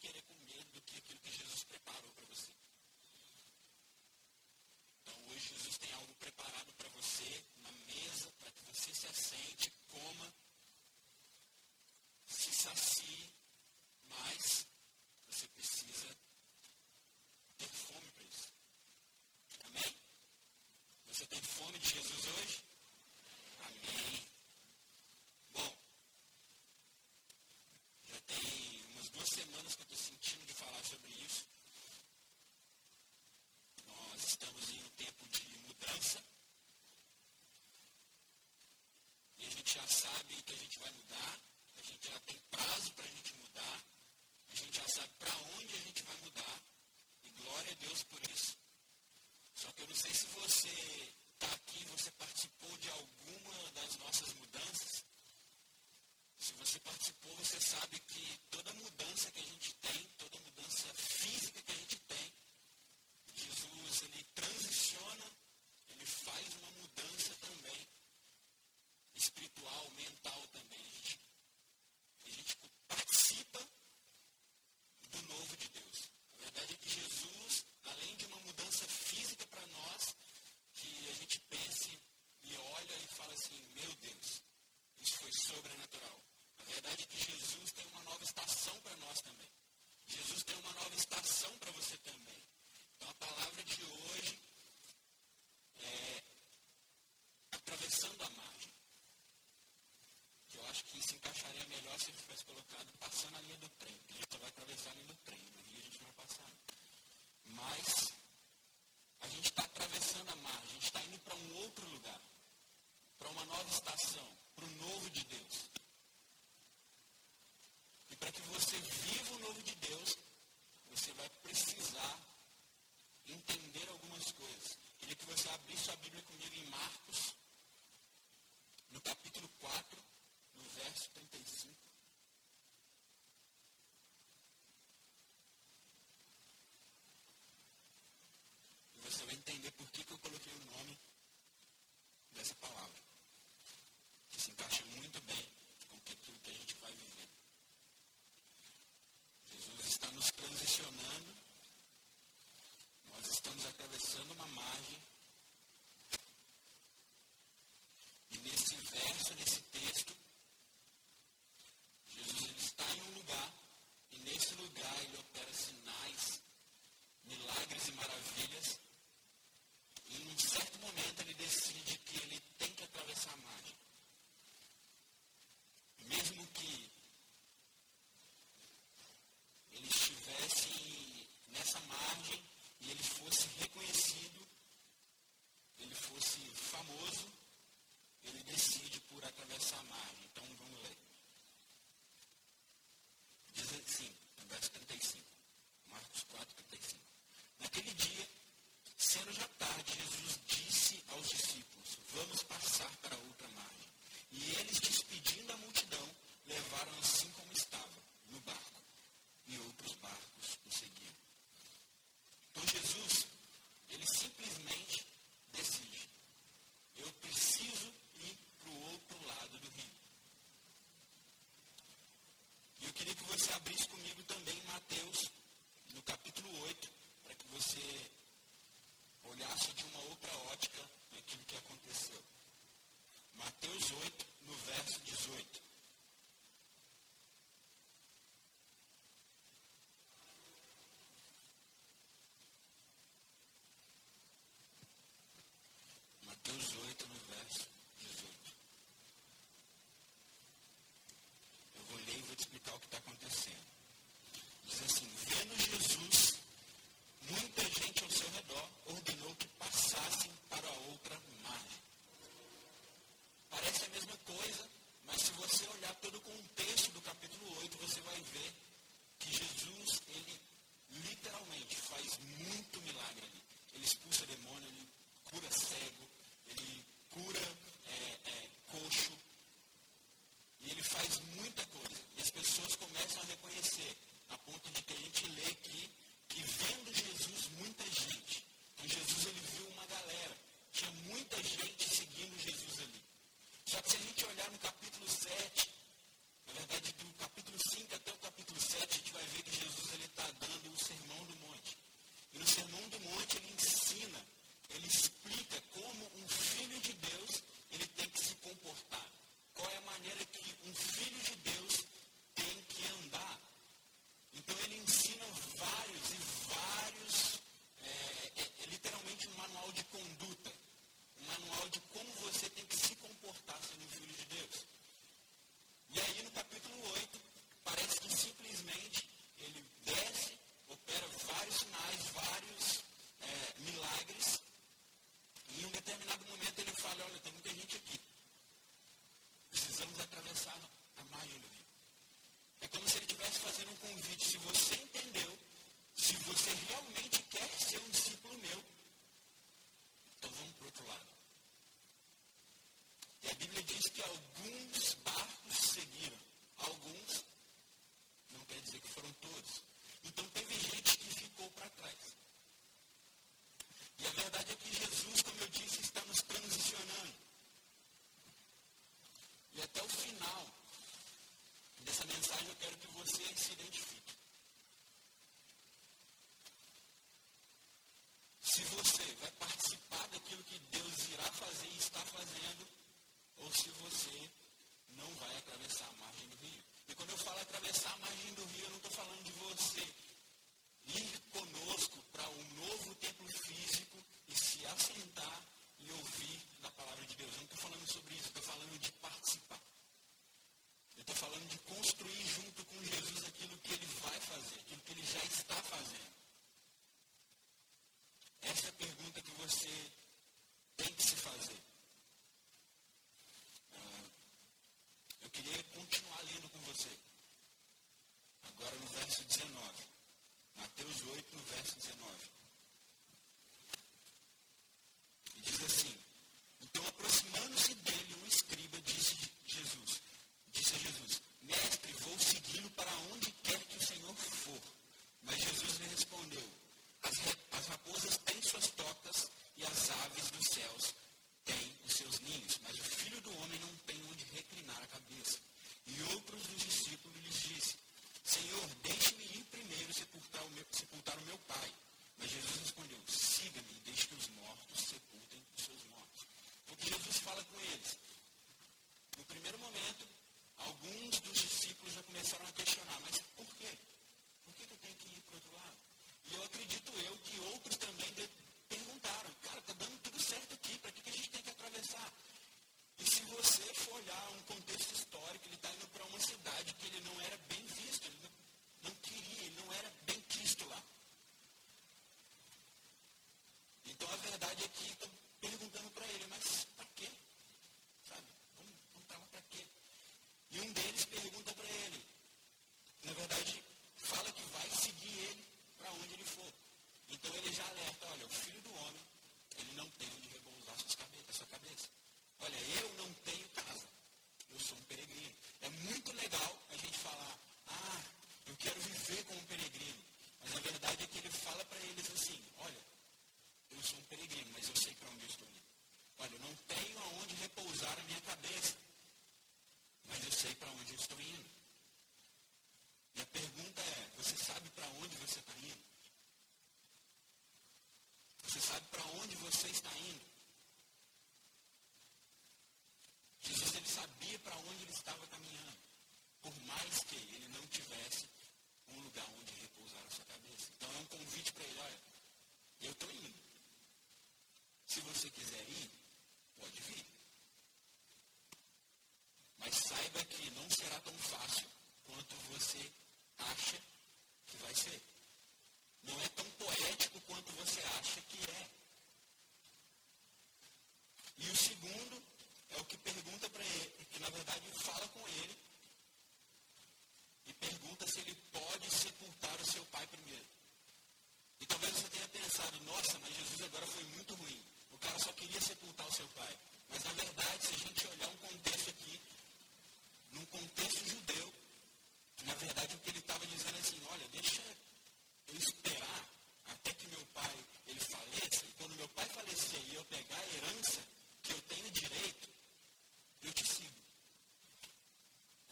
que eres conmigo. sabe que a gente vai mudar, a gente já tem prazo para a gente mudar, a gente já sabe para onde a gente vai mudar, e glória a Deus por isso. Só que eu não sei se você está aqui, você participou de alguma das nossas mudanças. Se você participou, você sabe que toda mudança que a gente tem, toda mudança física que a gente tem, Jesus, ele transiciona, ele faz uma mudança também espiritual, mental também. A gente, a gente participa do novo de Deus. A verdade é que Jesus, além de uma mudança física para nós, que a gente pense e olha e fala assim, meu Deus, isso foi sobrenatural. A verdade é que Jesus tem uma nova estação para nós também. Jesus tem uma nova estação para você também. Então a palavra de hoje se ele tivesse colocado passando a linha do trem, que só vai atravessar a linha do trem, e a gente não vai passar. Mas você vai participar daquilo que Deus irá fazer e está fazendo.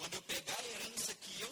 Quando eu pegar a herança que eu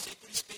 security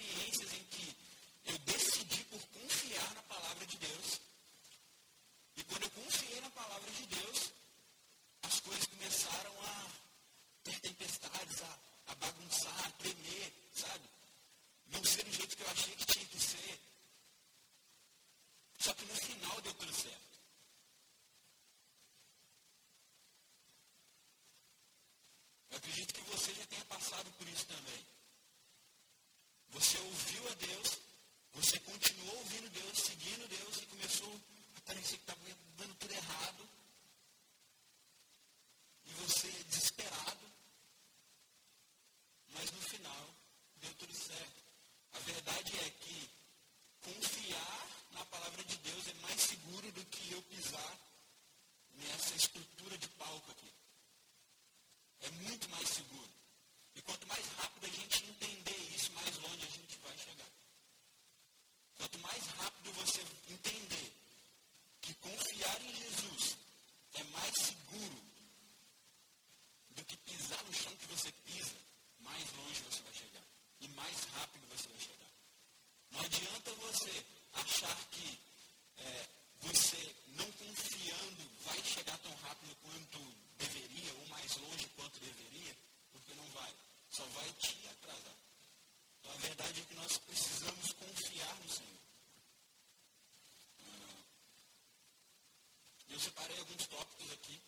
separei alguns tópicos aqui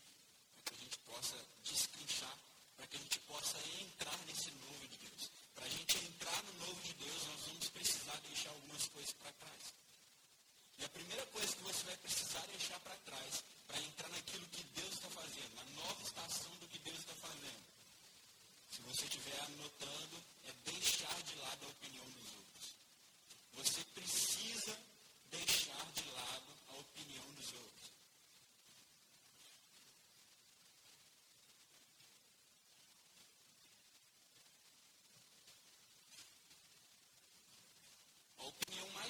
para que a gente possa discutir. a opinião mais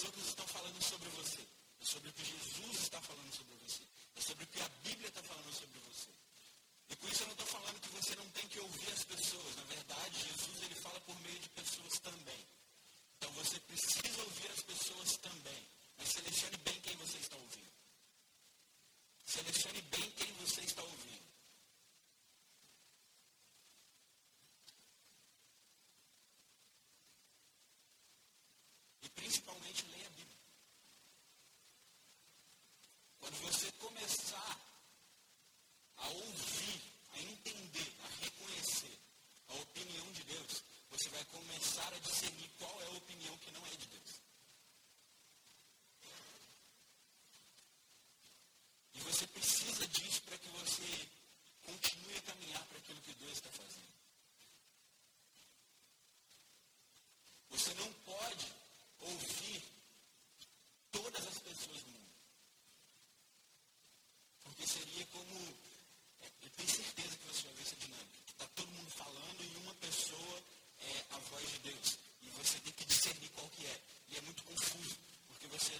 os outros estão falando sobre você. É sobre o que Jesus está falando sobre você. É sobre o que a Bíblia está falando sobre você. E com isso eu não estou falando que você não tem que ouvir as pessoas. Na verdade, Jesus ele fala por meio de pessoas também. Então você precisa ouvir as pessoas também. é muito confuso, porque você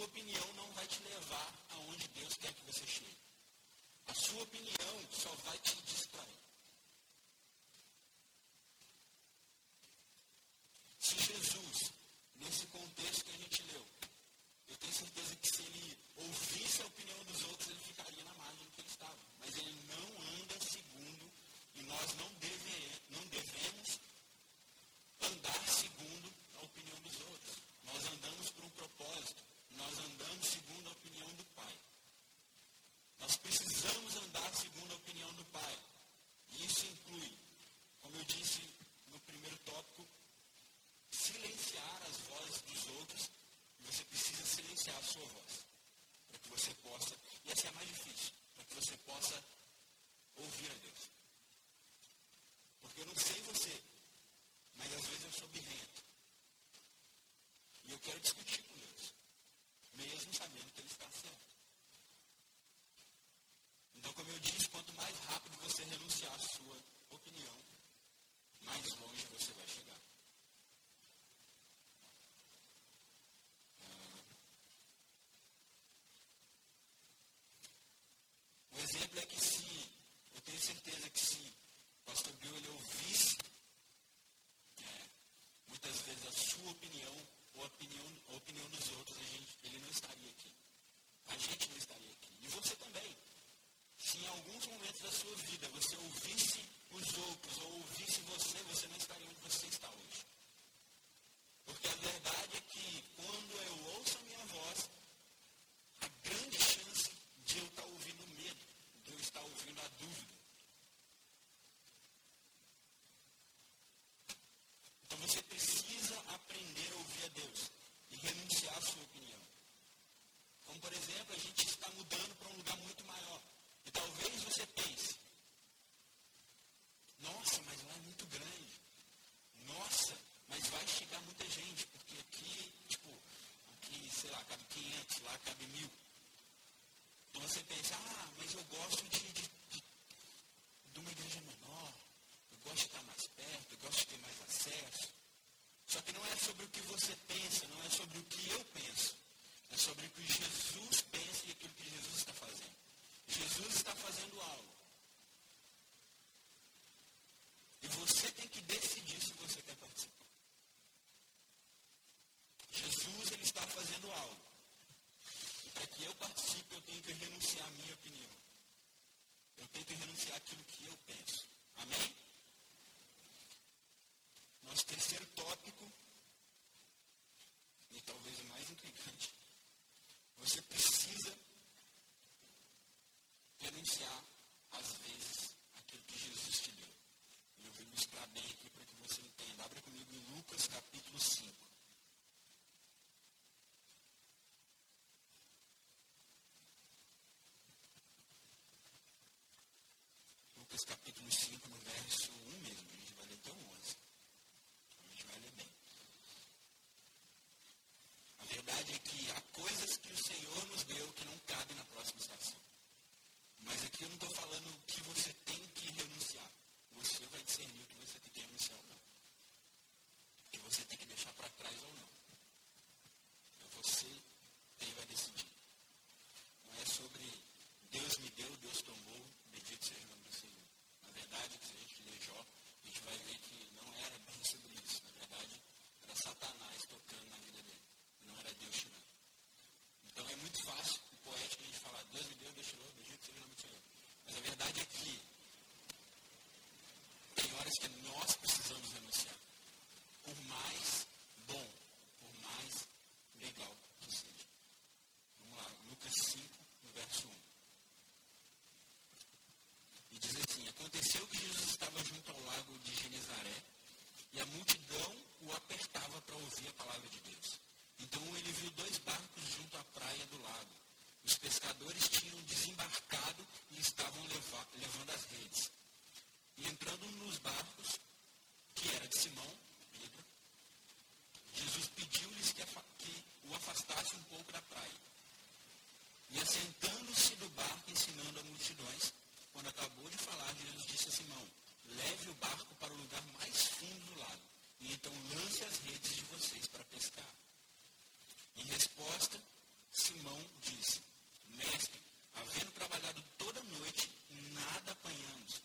sua opinião não vai te levar aonde Deus quer que você chegue. A sua opinião só vai te distrair. sobre o que você pensa, não é sobre o que eu penso. É sobre o que Jesus pensa e aquilo que Jesus está fazendo. Jesus está fazendo algo. Yeah. E assentando-se do barco, ensinando a multidões, quando acabou de falar, Jesus disse a Simão: Leve o barco para o lugar mais fundo do lago, e então lance as redes de vocês para pescar. Em resposta, Simão disse: Mestre, havendo trabalhado toda noite, nada apanhamos.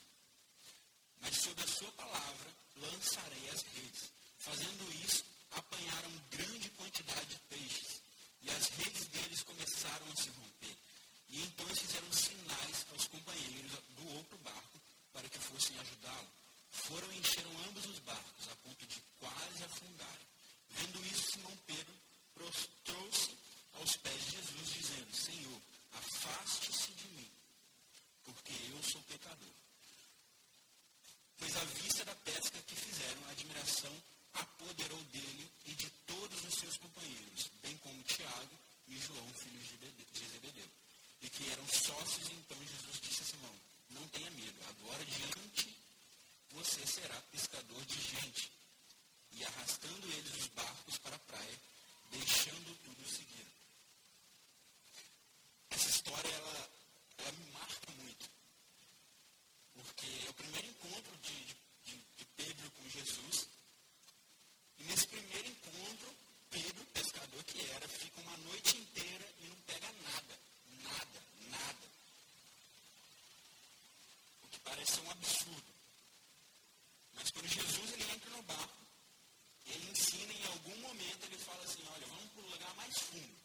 Mas sob a sua palavra lançarei as redes. Fazendo isso, apanharam grande quantidade de peixes, e as redes deles começaram a se romper. E então fizeram sinais aos companheiros do outro barco para que fossem ajudá-lo. Foram e encheram ambos os barcos, a ponto de quase afundarem. Vendo isso, Simão Pedro prostrou-se aos pés de Jesus, dizendo: Senhor, afaste-se de mim, porque eu sou pecador. Pois à vista da pesca que fizeram, a admiração apoderou dele e de todos os seus companheiros, bem como Tiago e João, filhos de Zebedeu. E que eram sócios, então Jesus disse a Simão: Não tenha medo, agora diante você será pescador de gente. E arrastando eles os barcos para a praia, deixando tudo seguir. Essa história, ela, ela me marca muito. Porque é o primeiro encontro de, de, de Pedro com Jesus. E nesse primeiro encontro, Pedro, pescador que era, fica uma noite inteira e não pega nada. Nada, nada. O que parece um absurdo. Mas quando Jesus ele entra no barco, ele ensina em algum momento, ele fala assim, olha, vamos para o lugar mais fundo.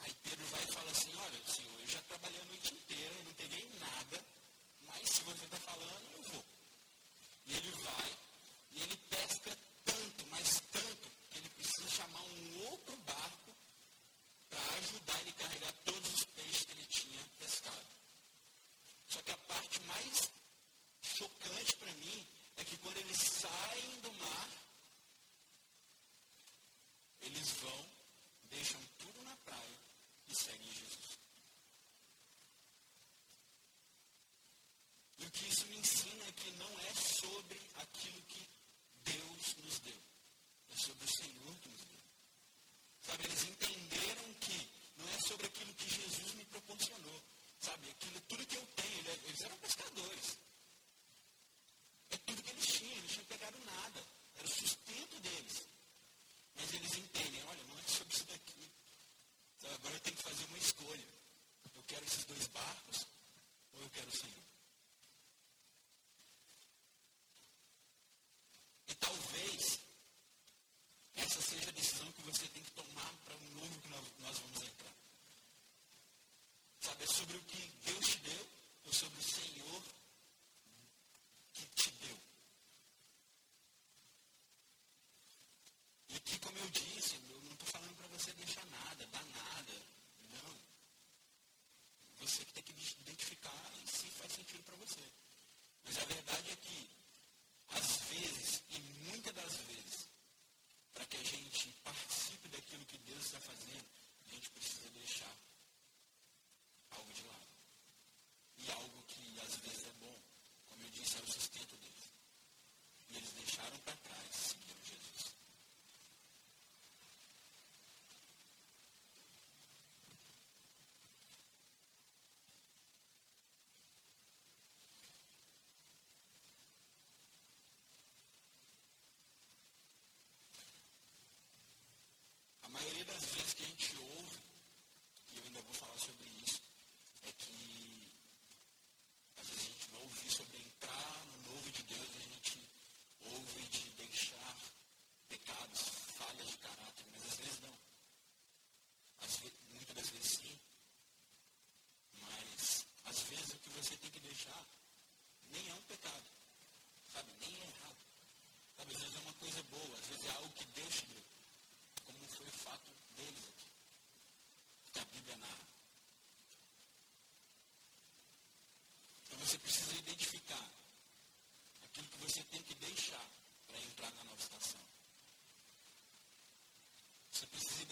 Aí Pedro vai e fala assim, olha, senhor, eu já trabalhei a noite inteira, eu não peguei nada, mas se você está falando, eu vou. E ele vai, e ele pesca tanto, mas tanto, que ele precisa chamar um outro barco para ajudar ele a carregar todos os peixes que ele tinha pescado. Só que a parte mais chocante para mim é que quando eles saem do mar, eles vão, deixam tudo na praia e seguem Jesus. E o que isso me ensina é que não é sobre aquilo que Deus nos deu, é sobre o Senhor que nos deu. Sabe, eles entenderam que não é sobre aquilo que Jesus me proporcionou. Sabe, aquilo, tudo que eu tenho, eles eram pescadores. É tudo que eles tinham, eles não pegado nada. Era o sustento deles. Mas eles entendem, olha, não é sobre isso daqui. Então, agora eu tenho que fazer uma escolha. Eu quero esses dois barcos ou eu quero o Senhor?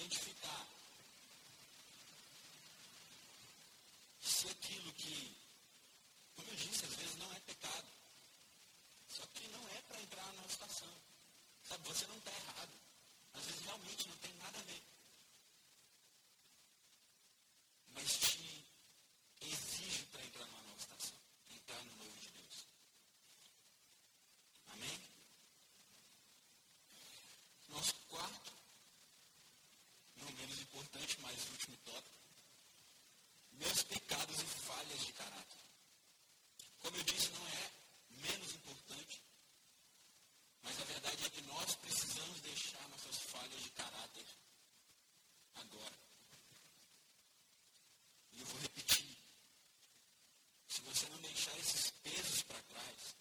identificar se aquilo que, como eu disse, às vezes não é pecado. Só que não é para entrar na estação. Sabe, você não tá deixar esses pesos para trás.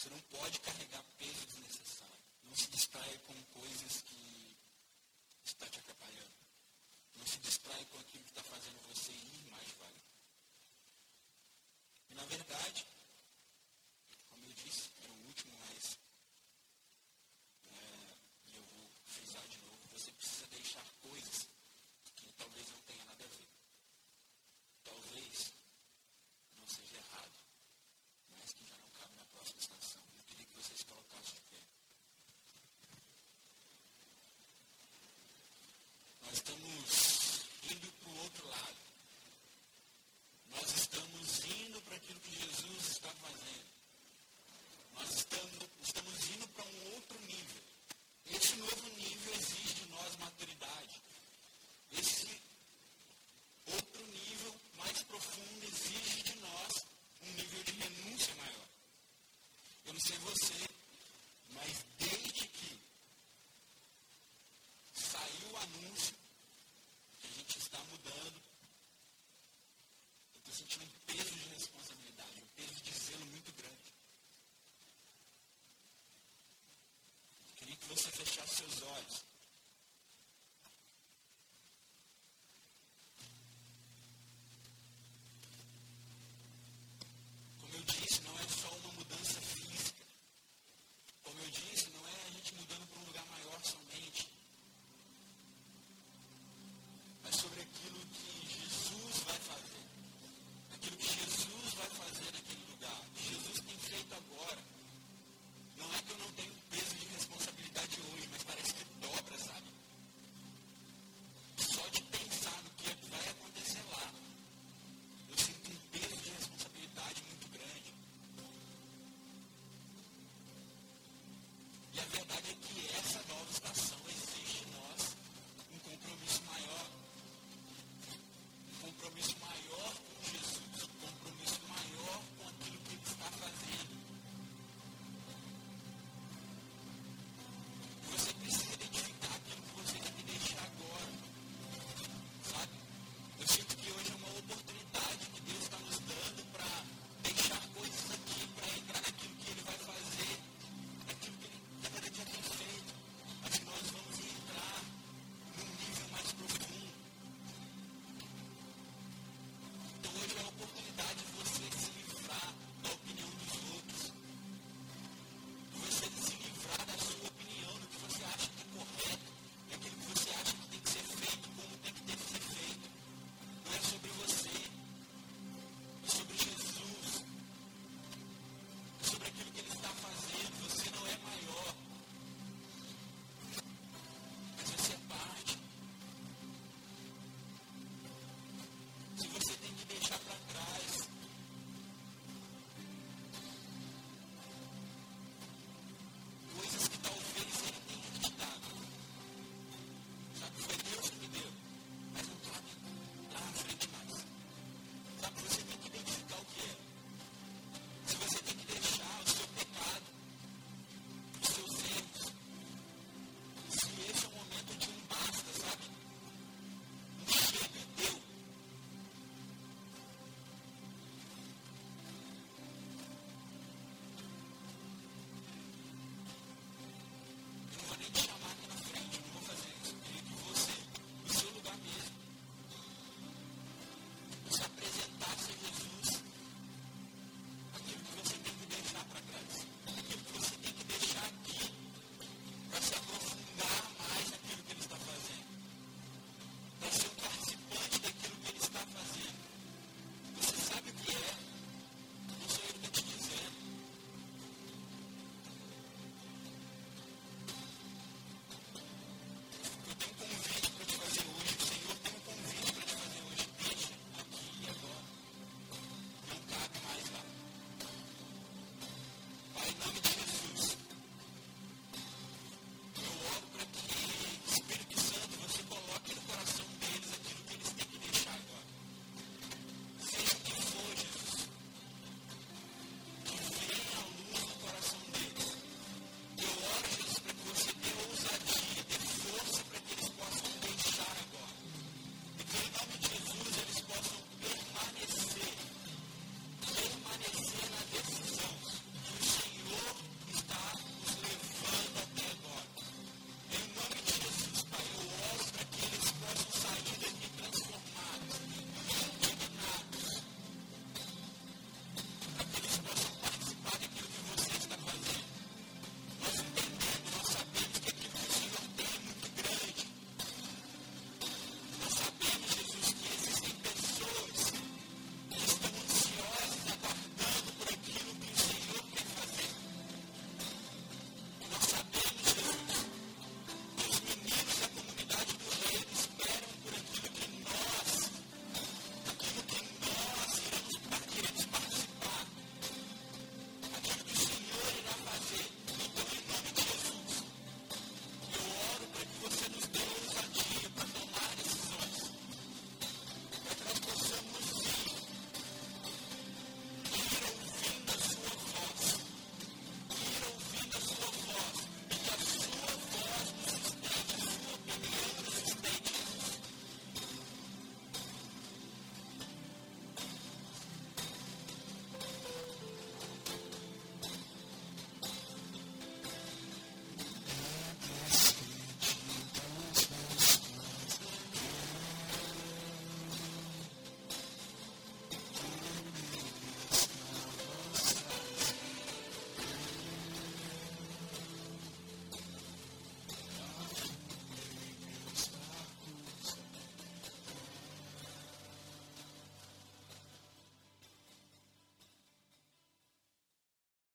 Você não pode carregar peso desnecessário. Não se distraia com coisas que estão te atrapalhando. Não se distraia com aquilo que está fazendo você ir mais devagar. E na verdade, como eu disse, é o último, mas resorts você tem que deixar